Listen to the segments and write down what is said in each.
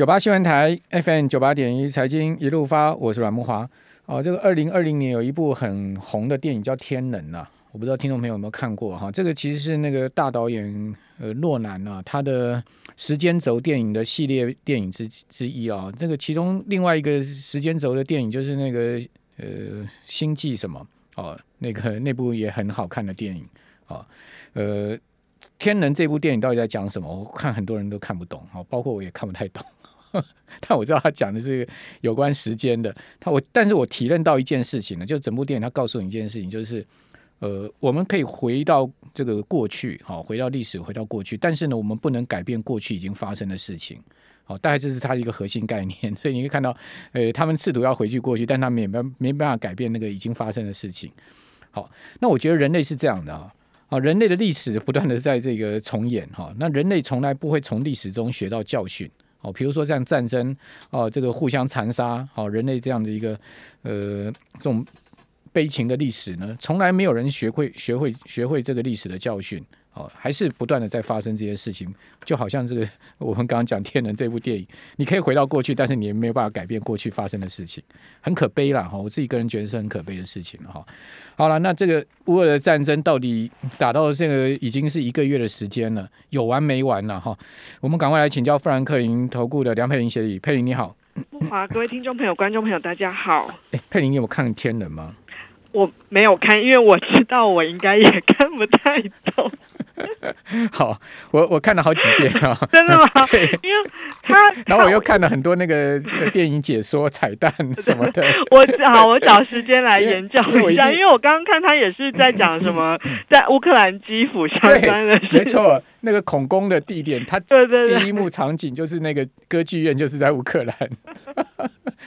九八新闻台 FM 九八点一财经一路发，我是阮慕华。哦，这个二零二零年有一部很红的电影叫《天能》呐，我不知道听众朋友有没有看过哈？这个其实是那个大导演呃诺兰啊，他的时间轴电影的系列电影之之一啊。这个其中另外一个时间轴的电影就是那个呃星际什么哦，那个那部也很好看的电影啊。呃，《天能》这部电影到底在讲什么？我看很多人都看不懂，哦，包括我也看不太懂。但我知道他讲的是有关时间的。他我，但是我体认到一件事情呢，就整部电影他告诉你一件事情，就是呃，我们可以回到这个过去，好，回到历史，回到过去。但是呢，我们不能改变过去已经发生的事情。好，大概这是他的一个核心概念。所以你会看到，呃，他们试图要回去过去，但他们也没没办法改变那个已经发生的事情。好，那我觉得人类是这样的啊，啊，人类的历史不断的在这个重演哈。那人类从来不会从历史中学到教训。哦，比如说像战争，哦，这个互相残杀，哦，人类这样的一个，呃，这种悲情的历史呢，从来没有人学会学会学会这个历史的教训。哦，还是不断的在发生这些事情，就好像这个我们刚刚讲《天人》这部电影，你可以回到过去，但是你也没有办法改变过去发生的事情，很可悲啦哈。我自己个人觉得是很可悲的事情了哈。好了，那这个乌俄的战争到底打到这个已经是一个月的时间了，有完没完了哈？我们赶快来请教富兰克林投顾的梁佩玲协理，佩玲你好。好，各位听众朋友、观众朋友，大家好。哎，佩玲，你有看《天人》吗？我没有看，因为我知道我应该也看不太懂。好，我我看了好几遍啊，真的吗？对，因为他，然后我又看了很多那个电影解说、彩蛋什么的。我好，我找时间来研究一下，因为我刚刚看他也是在讲什么，在乌克兰基辅相关的事。没错，那个恐攻的地点，他对对第一幕场景就是那个歌剧院，就是在乌克兰。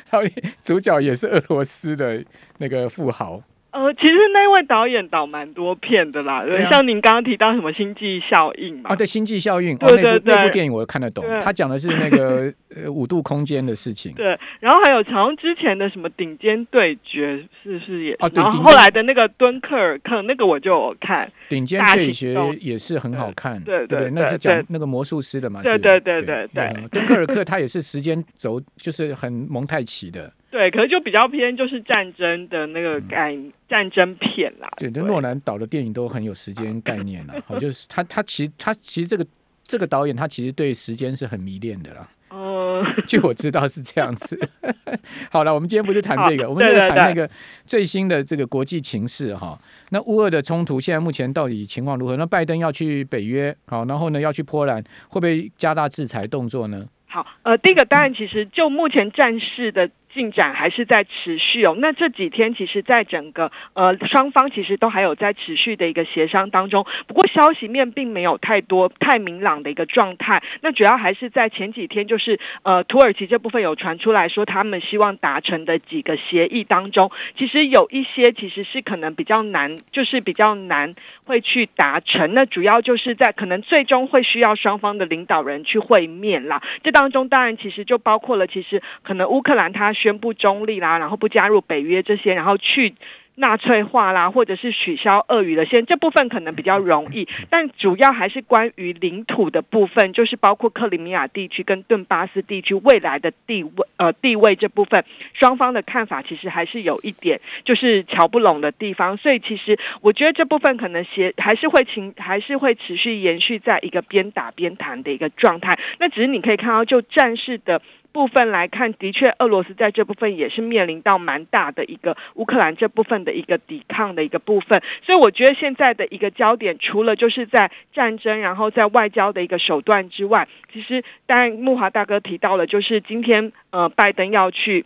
然后主角也是俄罗斯的那个富豪。呃，其实那位导演导蛮多片的啦，对啊、像您刚刚提到什么《星际效应》嘛，啊，对，《星际效应》对对对、哦，那部电影我看得懂，他讲的是那个 呃五度空间的事情。对，然后还有从之前的什么顶尖对决，是不是也？哦，对，然后后来的那个敦刻尔克，那个我就有看。顶尖对决也是很好看，对对，对，对，对，那是讲那个魔术师的嘛？对对对对对，对。敦刻尔克他也是时间轴，就是很蒙太奇的。对，可是就比较偏就是战争的那个概、嗯、战争片啦。对，对，诺兰导的电影都很有时间概念啦。好，就是他他其实他其实这个这个导演他其实对时间是很迷恋的啦。哦，据我知道是这样子。好了，我们今天不是谈这个，我们是谈那个最新的这个国际情势哈。那乌俄的冲突现在目前到底情况如何？那拜登要去北约，好，然后呢要去波兰，会不会加大制裁动作呢？好，呃，第一个当然其实就目前战事的。进展还是在持续哦。那这几天其实，在整个呃双方其实都还有在持续的一个协商当中。不过消息面并没有太多太明朗的一个状态。那主要还是在前几天，就是呃土耳其这部分有传出来说，他们希望达成的几个协议当中，其实有一些其实是可能比较难，就是比较难会去达成。那主要就是在可能最终会需要双方的领导人去会面啦。这当中当然其实就包括了，其实可能乌克兰他。宣布中立啦，然后不加入北约这些，然后去纳粹化啦，或者是取消俄语的线，这部分可能比较容易，但主要还是关于领土的部分，就是包括克里米亚地区跟顿巴斯地区未来的地位呃地位这部分，双方的看法其实还是有一点就是瞧不拢的地方，所以其实我觉得这部分可能协还是会情还是会持续延续在一个边打边谈的一个状态，那只是你可以看到就战事的。部分来看，的确，俄罗斯在这部分也是面临到蛮大的一个乌克兰这部分的一个抵抗的一个部分，所以我觉得现在的一个焦点，除了就是在战争，然后在外交的一个手段之外，其实当然慕华大哥提到了，就是今天呃，拜登要去。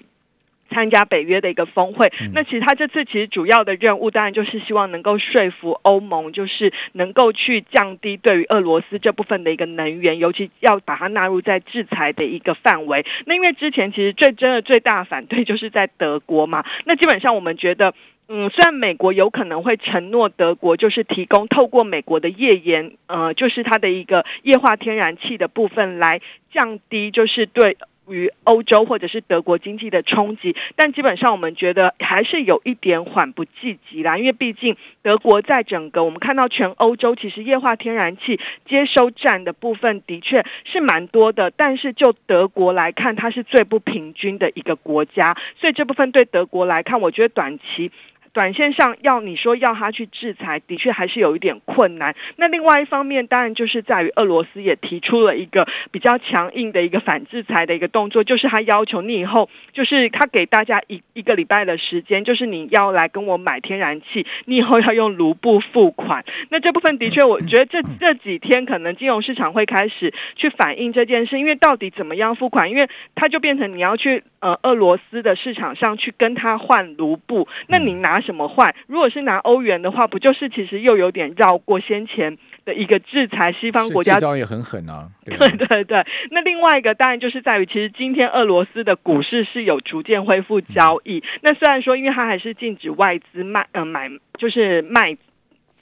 参加北约的一个峰会，那其实他这次其实主要的任务当然就是希望能够说服欧盟，就是能够去降低对于俄罗斯这部分的一个能源，尤其要把它纳入在制裁的一个范围。那因为之前其实最真的最大反对就是在德国嘛，那基本上我们觉得，嗯，虽然美国有可能会承诺德国就是提供透过美国的页岩，呃，就是它的一个液化天然气的部分来降低，就是对。于欧洲或者是德国经济的冲击，但基本上我们觉得还是有一点缓不济急啦，因为毕竟德国在整个我们看到全欧洲其实液化天然气接收站的部分的确是蛮多的，但是就德国来看，它是最不平均的一个国家，所以这部分对德国来看，我觉得短期。短线上要你说要他去制裁，的确还是有一点困难。那另外一方面，当然就是在于俄罗斯也提出了一个比较强硬的一个反制裁的一个动作，就是他要求你以后，就是他给大家一一个礼拜的时间，就是你要来跟我买天然气，你以后要用卢布付款。那这部分的确，我觉得这这几天可能金融市场会开始去反映这件事，因为到底怎么样付款，因为它就变成你要去呃俄罗斯的市场上去跟他换卢布，那你拿。什么换？如果是拿欧元的话，不就是其实又有点绕过先前的一个制裁？西方国家这招也很狠啊！对对对。那另外一个当然就是在于，其实今天俄罗斯的股市是有逐渐恢复交易。嗯、那虽然说，因为它还是禁止外资卖，呃，买就是卖。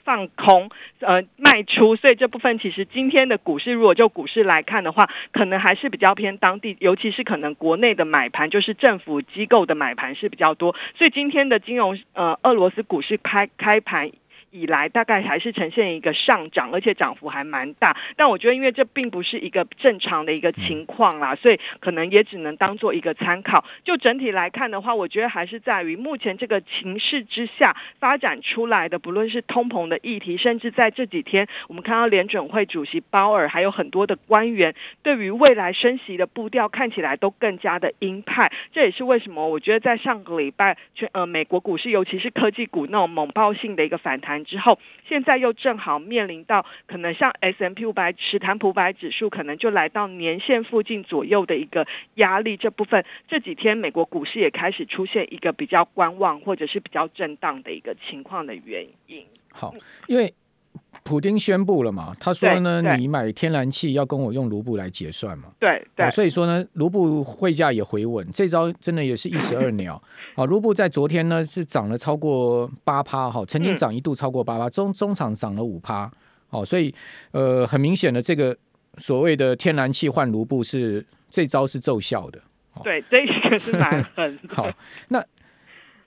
放空，呃，卖出，所以这部分其实今天的股市，如果就股市来看的话，可能还是比较偏当地，尤其是可能国内的买盘，就是政府机构的买盘是比较多，所以今天的金融，呃，俄罗斯股市开开盘。以来大概还是呈现一个上涨，而且涨幅还蛮大。但我觉得，因为这并不是一个正常的一个情况啦，所以可能也只能当做一个参考。就整体来看的话，我觉得还是在于目前这个情势之下发展出来的，不论是通膨的议题，甚至在这几天我们看到联准会主席鲍尔还有很多的官员对于未来升息的步调看起来都更加的鹰派。这也是为什么我觉得在上个礼拜，全呃美国股市尤其是科技股那种猛爆性的一个反弹。之后，现在又正好面临到可能像 S M P 五百、史坦普百指数，可能就来到年线附近左右的一个压力。这部分这几天美国股市也开始出现一个比较观望或者是比较震荡的一个情况的原因。好，因为。普丁宣布了嘛？他说呢，你买天然气要跟我用卢布来结算嘛？对对、哦，所以说呢，卢布汇价也回稳，这招真的也是一石二鸟。好、哦，卢布在昨天呢是涨了超过八趴哈，曾经涨一度超过八趴，中中场涨了五趴。哦，所以呃，很明显的这个所谓的天然气换卢布是这招是奏效的。哦、对，这个是蛮狠。好，那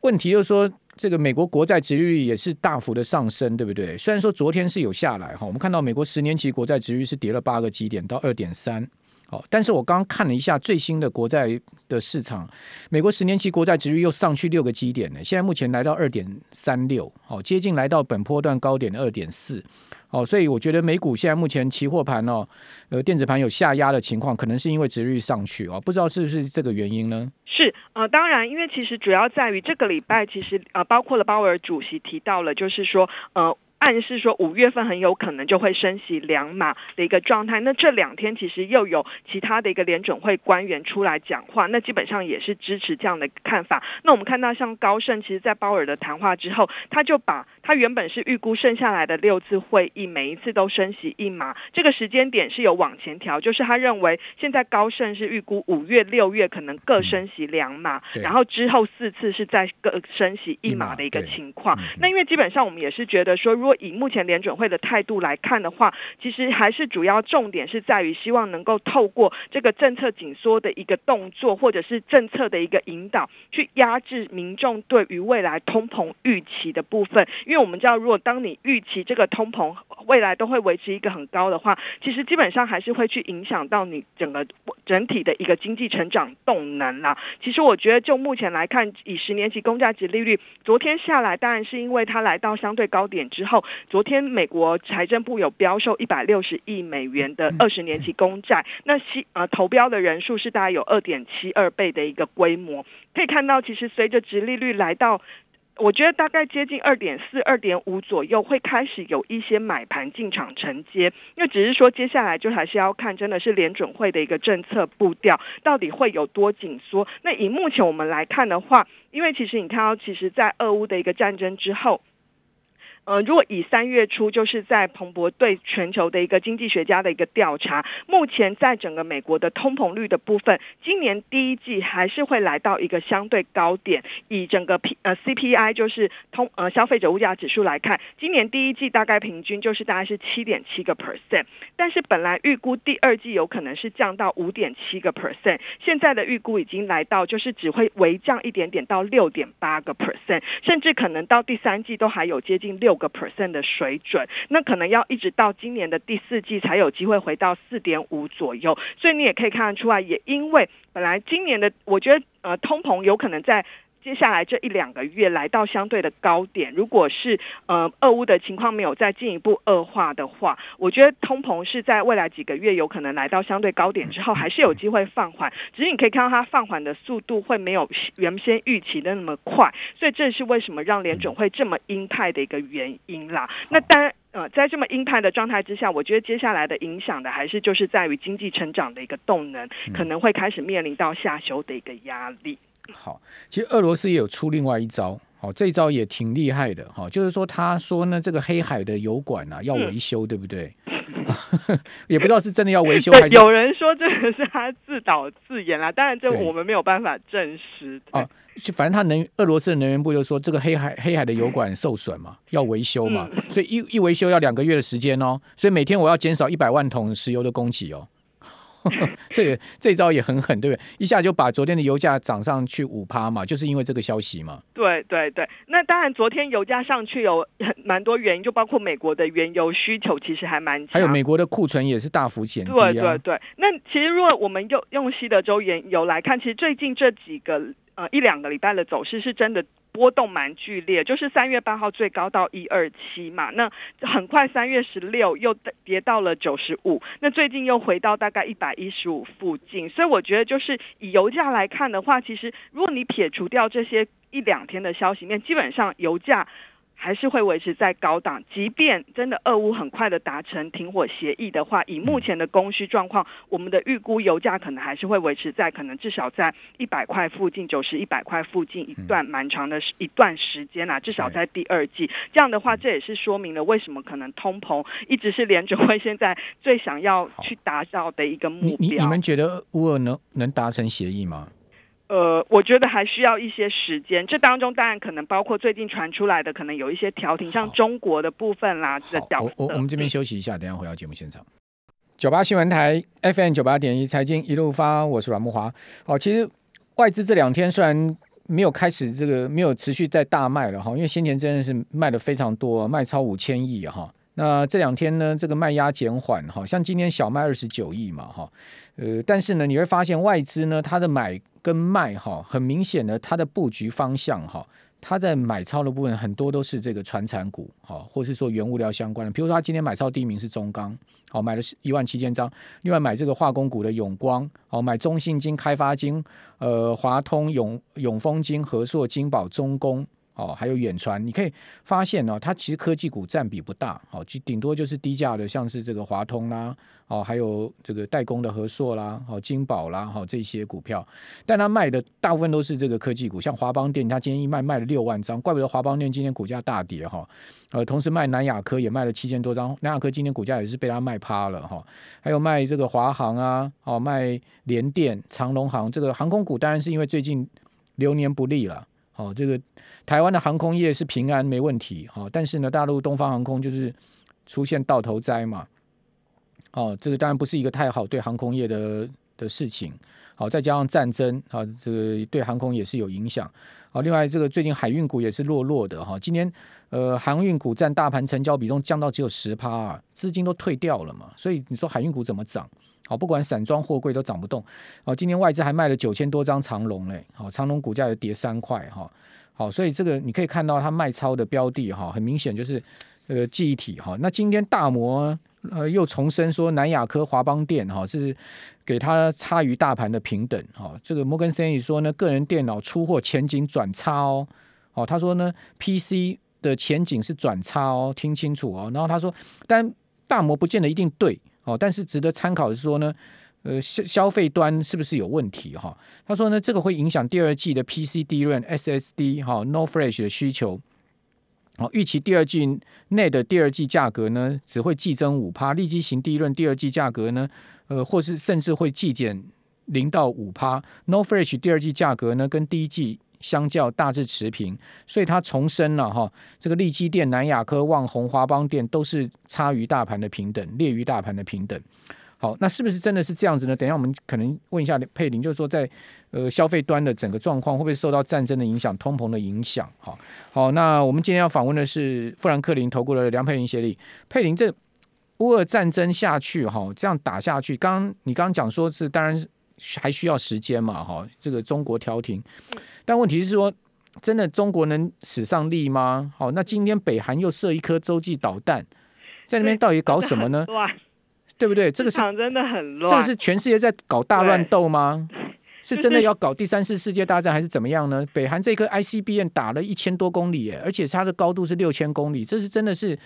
问题就是说。这个美国国债殖利率也是大幅的上升，对不对？虽然说昨天是有下来哈，我们看到美国十年期国债殖利率是跌了八个基点到二点三，好，但是我刚刚看了一下最新的国债的市场，美国十年期国债殖利率又上去六个基点呢，现在目前来到二点三六，好，接近来到本波段高点的二点四。哦，所以我觉得美股现在目前期货盘哦，呃，电子盘有下压的情况，可能是因为殖利率上去哦，不知道是不是这个原因呢？是，呃，当然，因为其实主要在于这个礼拜，其实呃，包括了鲍威尔主席提到了，就是说，呃。暗示说五月份很有可能就会升息两码的一个状态。那这两天其实又有其他的一个联准会官员出来讲话，那基本上也是支持这样的看法。那我们看到像高盛，其实在鲍尔的谈话之后，他就把他原本是预估剩下来的六次会议每一次都升息一码，这个时间点是有往前调，就是他认为现在高盛是预估五月、六月可能各升息两码，然后之后四次是在各升息一码的一个情况。那因为基本上我们也是觉得说，如以目前联准会的态度来看的话，其实还是主要重点是在于希望能够透过这个政策紧缩的一个动作，或者是政策的一个引导，去压制民众对于未来通膨预期的部分。因为我们知道，如果当你预期这个通膨未来都会维持一个很高的话，其实基本上还是会去影响到你整个整体的一个经济成长动能啦。其实我觉得，就目前来看，以十年期公债殖利率昨天下来，当然是因为它来到相对高点之后。昨天，美国财政部有标售一百六十亿美元的二十年期公债，那西呃投标的人数是大概有二点七二倍的一个规模。可以看到，其实随着殖利率来到，我觉得大概接近二点四、二点五左右，会开始有一些买盘进场承接。因为只是说，接下来就还是要看，真的是联准会的一个政策步调到底会有多紧缩。那以目前我们来看的话，因为其实你看到，其实在俄乌的一个战争之后。呃，如果以三月初就是在彭博对全球的一个经济学家的一个调查，目前在整个美国的通膨率的部分，今年第一季还是会来到一个相对高点。以整个 P 呃 CPI 就是通呃消费者物价指数来看，今年第一季大概平均就是大概是七点七个 percent，但是本来预估第二季有可能是降到五点七个 percent，现在的预估已经来到就是只会微降一点点到六点八个 percent，甚至可能到第三季都还有接近六个 percent 的水准，那可能要一直到今年的第四季才有机会回到四点五左右。所以你也可以看得出来，也因为本来今年的，我觉得呃通膨有可能在接下来这一两个月来到相对的高点。如果是呃俄乌的情况没有再进一步恶化的话，我觉得通膨是在未来几个月有可能来到相对高点之后，还是有机会放缓。只是你可以看到它放缓的速度会没有原先预期的那么快，所以这是为什么让联准会这么鹰派的一个原因啦。那当然。呃，在这么鹰派的状态之下，我觉得接下来的影响的还是就是在于经济成长的一个动能，可能会开始面临到下修的一个压力。好，其实俄罗斯也有出另外一招，好，这一招也挺厉害的，哈，就是说他说呢，这个黑海的油管啊要维修，嗯、对不对？也不知道是真的要维修 还是有人说这个是他自导自演啦，当然这我们没有办法证实。啊，反正他能俄罗斯的能源部就说这个黑海黑海的油管受损嘛，要维修嘛，嗯、所以一一维修要两个月的时间哦，所以每天我要减少一百万桶石油的供给哦。这个这招也很狠，对不对？一下就把昨天的油价涨上去五趴嘛，就是因为这个消息嘛。对对对，那当然，昨天油价上去有很蛮多原因，就包括美国的原油需求其实还蛮强，还有美国的库存也是大幅减低啊。对对对，那其实如果我们用用西德州原油来看，其实最近这几个呃一两个礼拜的走势是真的。波动蛮剧烈，就是三月八号最高到一二七嘛，那很快三月十六又跌到了九十五，那最近又回到大概一百一十五附近，所以我觉得就是以油价来看的话，其实如果你撇除掉这些一两天的消息面，基本上油价。还是会维持在高档，即便真的俄乌很快的达成停火协议的话，以目前的供需状况，我们的预估油价可能还是会维持在可能至少在一百块附近，九十一百块附近一段蛮长的一段时间啊，至少在第二季。这样的话，这也是说明了为什么可能通膨一直是联准会现在最想要去达到的一个目标。你你们觉得乌俄能能达成协议吗？呃，我觉得还需要一些时间。这当中当然可能包括最近传出来的，可能有一些调停，像中国的部分啦。这我我我们这边休息一下，等下回到节目现场。九八新闻台 FM 九八点一财经一路发，我是阮木华。好，其实外资这两天虽然没有开始这个没有持续在大卖了哈，因为先前真的是卖的非常多，卖超五千亿哈。那这两天呢，这个卖压减缓，哈，像今天小卖二十九亿嘛，哈，呃，但是呢，你会发现外资呢，它的买跟卖，哈，很明显的，它的布局方向，哈，它在买超的部分很多都是这个传产股，哈，或是说原物料相关的，比如说它今天买超第一名是中钢，好，买了一万七千张，另外买这个化工股的永光，好，买中信金、开发金、呃，华通、永永丰金、和硕金宝、中工。哦，还有远传，你可以发现、哦，它其实科技股占比不大，哦，就顶多就是低价的，像是这个华通啦，哦，还有这个代工的和硕啦，哦，金宝啦，哦，这些股票，但它卖的大部分都是这个科技股，像华邦电，它今天一卖卖了六万张，怪不得华邦电今天股价大跌哈，呃，同时卖南亚科也卖了七千多张，南亚科今天股价也是被它卖趴了哈，还有卖这个华航啊，哦，卖联电、长龙航，这个航空股当然是因为最近流年不利了。哦，这个台湾的航空业是平安没问题，哦，但是呢，大陆东方航空就是出现倒头灾嘛，哦，这个当然不是一个太好对航空业的的事情，好、再加上战争，啊、这个对航空也是有影响，好、另外这个最近海运股也是弱弱的，哈、今天呃航运股占大盘成交比重降到只有十趴啊，资金都退掉了嘛，所以你说海运股怎么涨？好，不管散装货柜都涨不动。好，今天外资还卖了九千多张长龙嘞。好，长荣股价又跌三块哈。好，所以这个你可以看到它卖超的标的哈，很明显就是呃记忆体哈。那今天大摩呃又重申说南亚科、华邦电哈是给它差于大盘的平等哈。这个摩根斯丹利说呢，个人电脑出货前景转差哦。好，他说呢，PC 的前景是转差哦，听清楚哦。然后他说，但大摩不见得一定对。哦，但是值得参考的是说呢，呃，消消费端是不是有问题哈？他说呢，这个会影响第二季的 PC d r n SSD 哈 No Flash 的需求。好，预期第二季内的第二季价格呢，只会季增五趴，利基型第一轮第二季价格呢，呃，或是甚至会季减零到五趴。，No Flash 第二季价格呢，跟第一季相较大致持平，所以它重申了哈，这个利基电、南亚科、旺宏、华邦电都是差于大盘的平等，劣于大盘的平等。好，那是不是真的是这样子呢？等一下我们可能问一下佩林，就是说在呃消费端的整个状况会不会受到战争的影响、通膨的影响？好，好，那我们今天要访问的是富兰克林投顾的梁佩玲协理。佩林，这乌俄战争下去哈，这样打下去，刚刚你刚刚讲说是当然还需要时间嘛，哈，这个中国调停，但问题是说真的中国能使上力吗？好，那今天北韩又射一颗洲际导弹，在那边到底搞什么呢？对不对？这个市场真的很乱。这个是全世界在搞大乱斗吗？是真的要搞第三次世界大战还是怎么样呢？北韩这颗 ICBM 打了一千多公里，而且它的高度是六千公里，这是真的是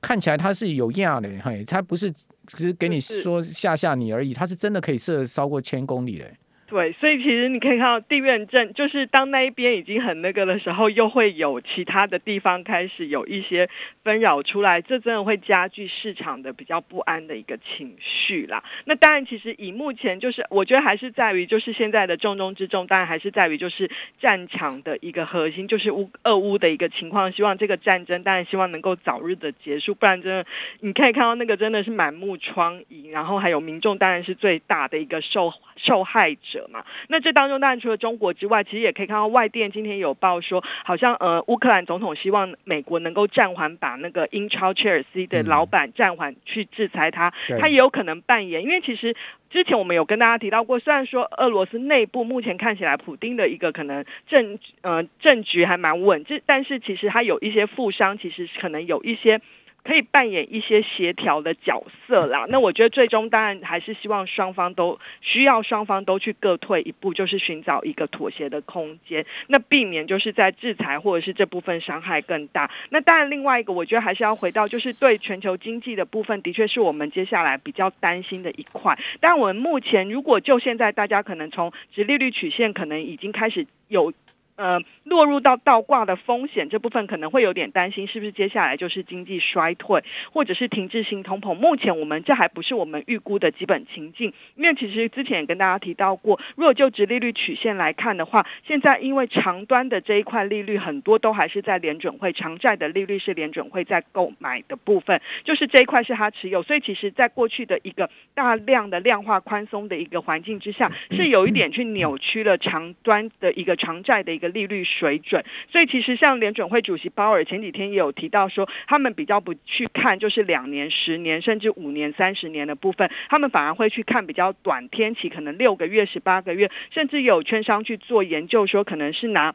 看起来它是有样的，嘿，它不是只是给你说吓吓你而已，它是真的可以射超过千公里的。对，所以其实你可以看到地缘政，就是当那一边已经很那个的时候，又会有其他的地方开始有一些纷扰出来，这真的会加剧市场的比较不安的一个情绪啦。那当然，其实以目前就是，我觉得还是在于就是现在的重中之重，当然还是在于就是战场的一个核心，就是乌俄乌的一个情况。希望这个战争，当然希望能够早日的结束，不然真的你可以看到那个真的是满目疮痍，然后还有民众当然是最大的一个受受害者。嘛，那这当中当然除了中国之外，其实也可以看到外电今天有报说，好像呃乌克兰总统希望美国能够暂缓把那个英超切尔西的老板暂缓去制裁他，他也有可能扮演，因为其实之前我们有跟大家提到过，虽然说俄罗斯内部目前看起来普丁的一个可能政呃政局还蛮稳，这但是其实他有一些富商，其实可能有一些。可以扮演一些协调的角色啦。那我觉得最终当然还是希望双方都需要双方都去各退一步，就是寻找一个妥协的空间，那避免就是在制裁或者是这部分伤害更大。那当然另外一个，我觉得还是要回到就是对全球经济的部分，的确是我们接下来比较担心的一块。但我们目前如果就现在大家可能从直利率曲线可能已经开始有。呃，落入到倒挂的风险这部分可能会有点担心，是不是接下来就是经济衰退，或者是停滞性通膨？目前我们这还不是我们预估的基本情境，因为其实之前也跟大家提到过，如果就殖利率曲线来看的话，现在因为长端的这一块利率很多都还是在联准会，长债的利率是联准会在购买的部分，就是这一块是他持有，所以其实在过去的一个大量的量化宽松的一个环境之下，是有一点去扭曲了长端的一个长债的一个。利率水准，所以其实像联准会主席鲍尔前几天也有提到说，他们比较不去看就是两年、十年甚至五年、三十年的部分，他们反而会去看比较短天期，可能六个月、十八个月，甚至有券商去做研究说，可能是拿。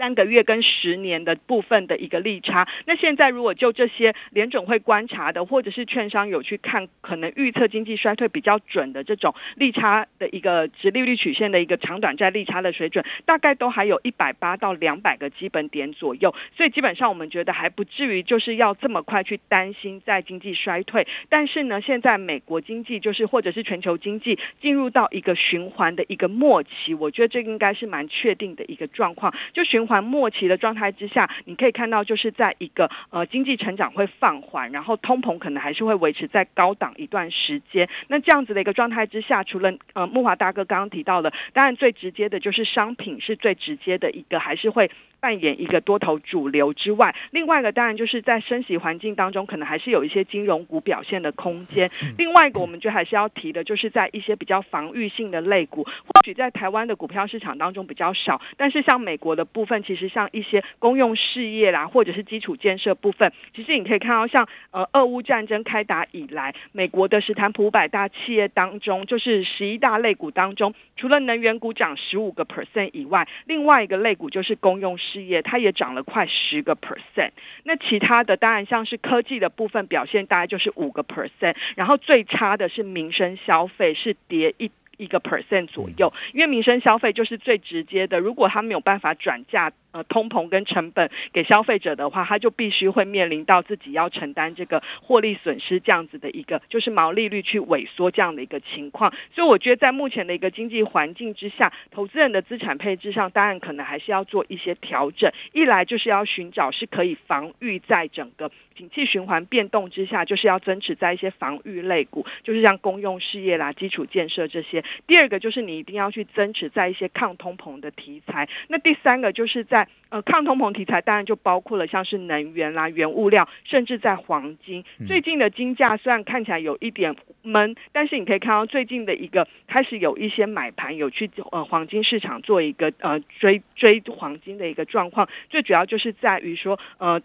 三个月跟十年的部分的一个利差，那现在如果就这些联准会观察的，或者是券商有去看，可能预测经济衰退比较准的这种利差的一个殖利率曲线的一个长短债利差的水准，大概都还有一百八到两百个基本点左右，所以基本上我们觉得还不至于就是要这么快去担心在经济衰退。但是呢，现在美国经济就是或者是全球经济进入到一个循环的一个末期，我觉得这应该是蛮确定的一个状况，就循。环末期的状态之下，你可以看到，就是在一个呃经济成长会放缓，然后通膨可能还是会维持在高档一段时间。那这样子的一个状态之下，除了呃木华大哥刚刚提到的，当然最直接的就是商品是最直接的一个，还是会。扮演一个多头主流之外，另外一个当然就是在升息环境当中，可能还是有一些金融股表现的空间。另外一个，我们就还是要提的，就是在一些比较防御性的类股，或许在台湾的股票市场当中比较少，但是像美国的部分，其实像一些公用事业啦，或者是基础建设部分，其实你可以看到像，像呃，俄乌战争开打以来，美国的史坦普五百大企业当中，就是十一大类股当中，除了能源股涨十五个 percent 以外，另外一个类股就是公用事事业，它也涨了快十个 percent。那其他的当然像是科技的部分表现大概就是五个 percent，然后最差的是民生消费是跌一一个 percent 左右，因为民生消费就是最直接的，如果它没有办法转嫁呃通膨跟成本给消费者的话，他就必须会面临到自己要承担这个获利损失这样子的一个，就是毛利率去萎缩这样的一个情况。所以我觉得在目前的一个经济环境之下，投资人的资产配置上，当然可能还是要做一些调整。一来就是要寻找是可以防御在整个景气循环变动之下，就是要增持在一些防御类股，就是像公用事业啦、基础建设这些。第二个就是你一定要去增持在一些抗通膨的题材。那第三个就是在呃抗通膨题材，当然就包括了像是能源啦、原物料，甚至在黄金。最近的金价虽然看起来有一点闷，但是你可以看到最近的一个开始有一些买盘有去呃黄金市场做一个呃追追黄金的一个状况。最主要就是在于说呃。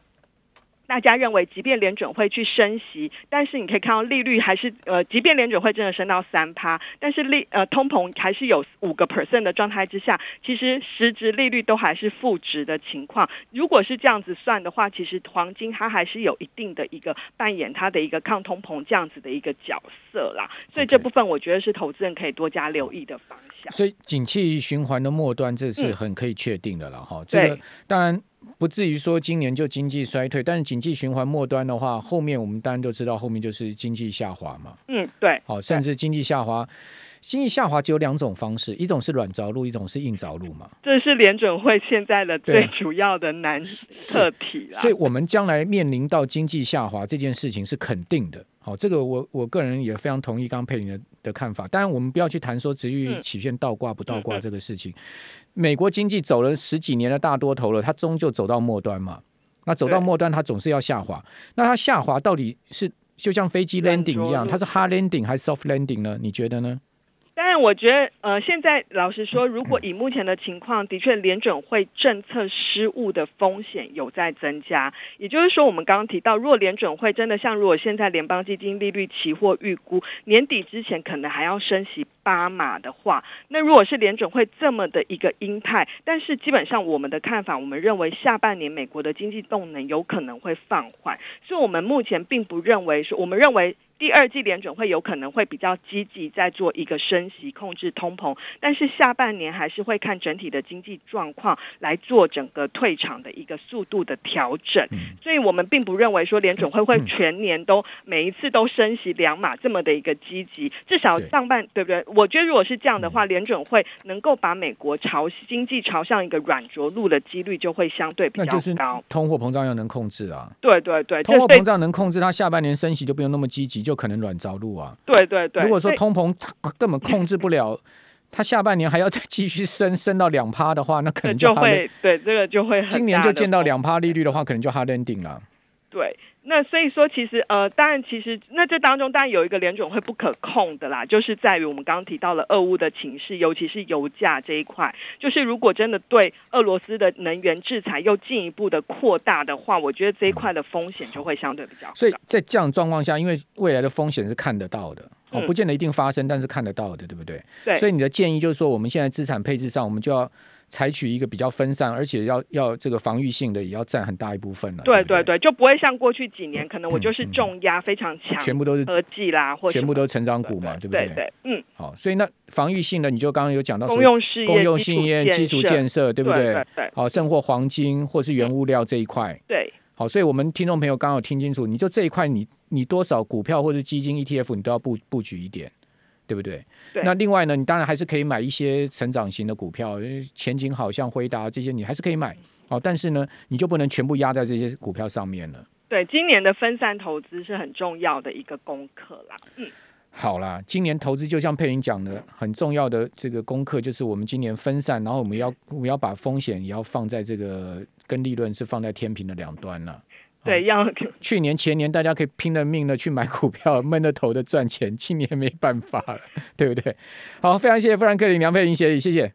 大家认为，即便联准会去升息，但是你可以看到利率还是呃，即便联准会真的升到三趴，但是利呃通膨还是有五个 percent 的状态之下，其实实质利率都还是负值的情况。如果是这样子算的话，其实黄金它还是有一定的一个扮演它的一个抗通膨这样子的一个角色啦。所以这部分我觉得是投资人可以多加留意的方向。所以景气循环的末端，这是很可以确定的了哈。嗯、这个当然。不至于说今年就经济衰退，但是景气循环末端的话，后面我们当然都知道，后面就是经济下滑嘛。嗯，对。好，甚至经济下滑，经济下滑只有两种方式，一种是软着陆，一种是硬着陆嘛。这是联准会现在的最主要的难测题啦。所以，我们将来面临到经济下滑这件事情是肯定的。好，这个我我个人也非常同意刚刚佩林的的看法。当然，我们不要去谈说殖利率曲线倒挂不倒挂这个事情。嗯嗯嗯美国经济走了十几年的大多头了，它终究走到末端嘛。那走到末端，它总是要下滑。那它下滑到底是就像飞机 landing 一样，它是 hard landing 还是 soft landing 呢？你觉得呢？当然，我觉得，呃，现在老实说，如果以目前的情况，的确联准会政策失误的风险有在增加。也就是说，我们刚刚提到，如果联准会真的像如果现在联邦基金利率期货预估年底之前可能还要升息八码的话，那如果是联准会这么的一个鹰派，但是基本上我们的看法，我们认为下半年美国的经济动能有可能会放缓，所以我们目前并不认为说，我们认为。第二季联准会有可能会比较积极，在做一个升息控制通膨，但是下半年还是会看整体的经济状况来做整个退场的一个速度的调整。所以我们并不认为说联准会会全年都每一次都升息两码这么的一个积极，至少上半对不对？我觉得如果是这样的话，联准会能够把美国朝经济朝向一个软着陆的几率就会相对比较高。通货膨胀要能控制啊，对对对，通货膨胀能控制，它下半年升息就不用那么积极。就可能软着陆啊！对对对，如果说通膨根本控制不了，它下半年还要再继续升升到两趴的话，那可能就，就会对这个就会今年就见到两趴利率的话，可能就 hard landing 了。对。那所以说，其实呃，当然，其实那这当中当然有一个联准会不可控的啦，就是在于我们刚刚提到了俄乌的情势，尤其是油价这一块。就是如果真的对俄罗斯的能源制裁又进一步的扩大的话，我觉得这一块的风险就会相对比较高。所以在这样状况下，因为未来的风险是看得到的，哦，不见得一定发生，但是看得到的，对不对？对。所以你的建议就是说，我们现在资产配置上，我们就要。采取一个比较分散，而且要要这个防御性的，也要占很大一部分了。对对对，就不会像过去几年，可能我就是重压非常强，全部都是科技啦，或全部都是成长股嘛，对不对？对对，嗯。好，所以那防御性的，你就刚刚有讲到公用事业、公用事业、基础建设，对不对？对对。好，甚或黄金或是原物料这一块。对。好，所以我们听众朋友刚好听清楚，你就这一块，你你多少股票或者基金 ETF，你都要布布局一点。对不对？对。那另外呢，你当然还是可以买一些成长型的股票，前景好像辉达这些，你还是可以买哦。但是呢，你就不能全部压在这些股票上面了。对，今年的分散投资是很重要的一个功课啦。嗯，好啦，今年投资就像佩林讲的，很重要的这个功课就是我们今年分散，然后我们要我们要把风险也要放在这个跟利润是放在天平的两端了。对，要去年前年大家可以拼了命的去买股票，闷着头的赚钱，今年没办法了，对不对？好，非常谢谢富兰克林梁佩玲协理，谢谢。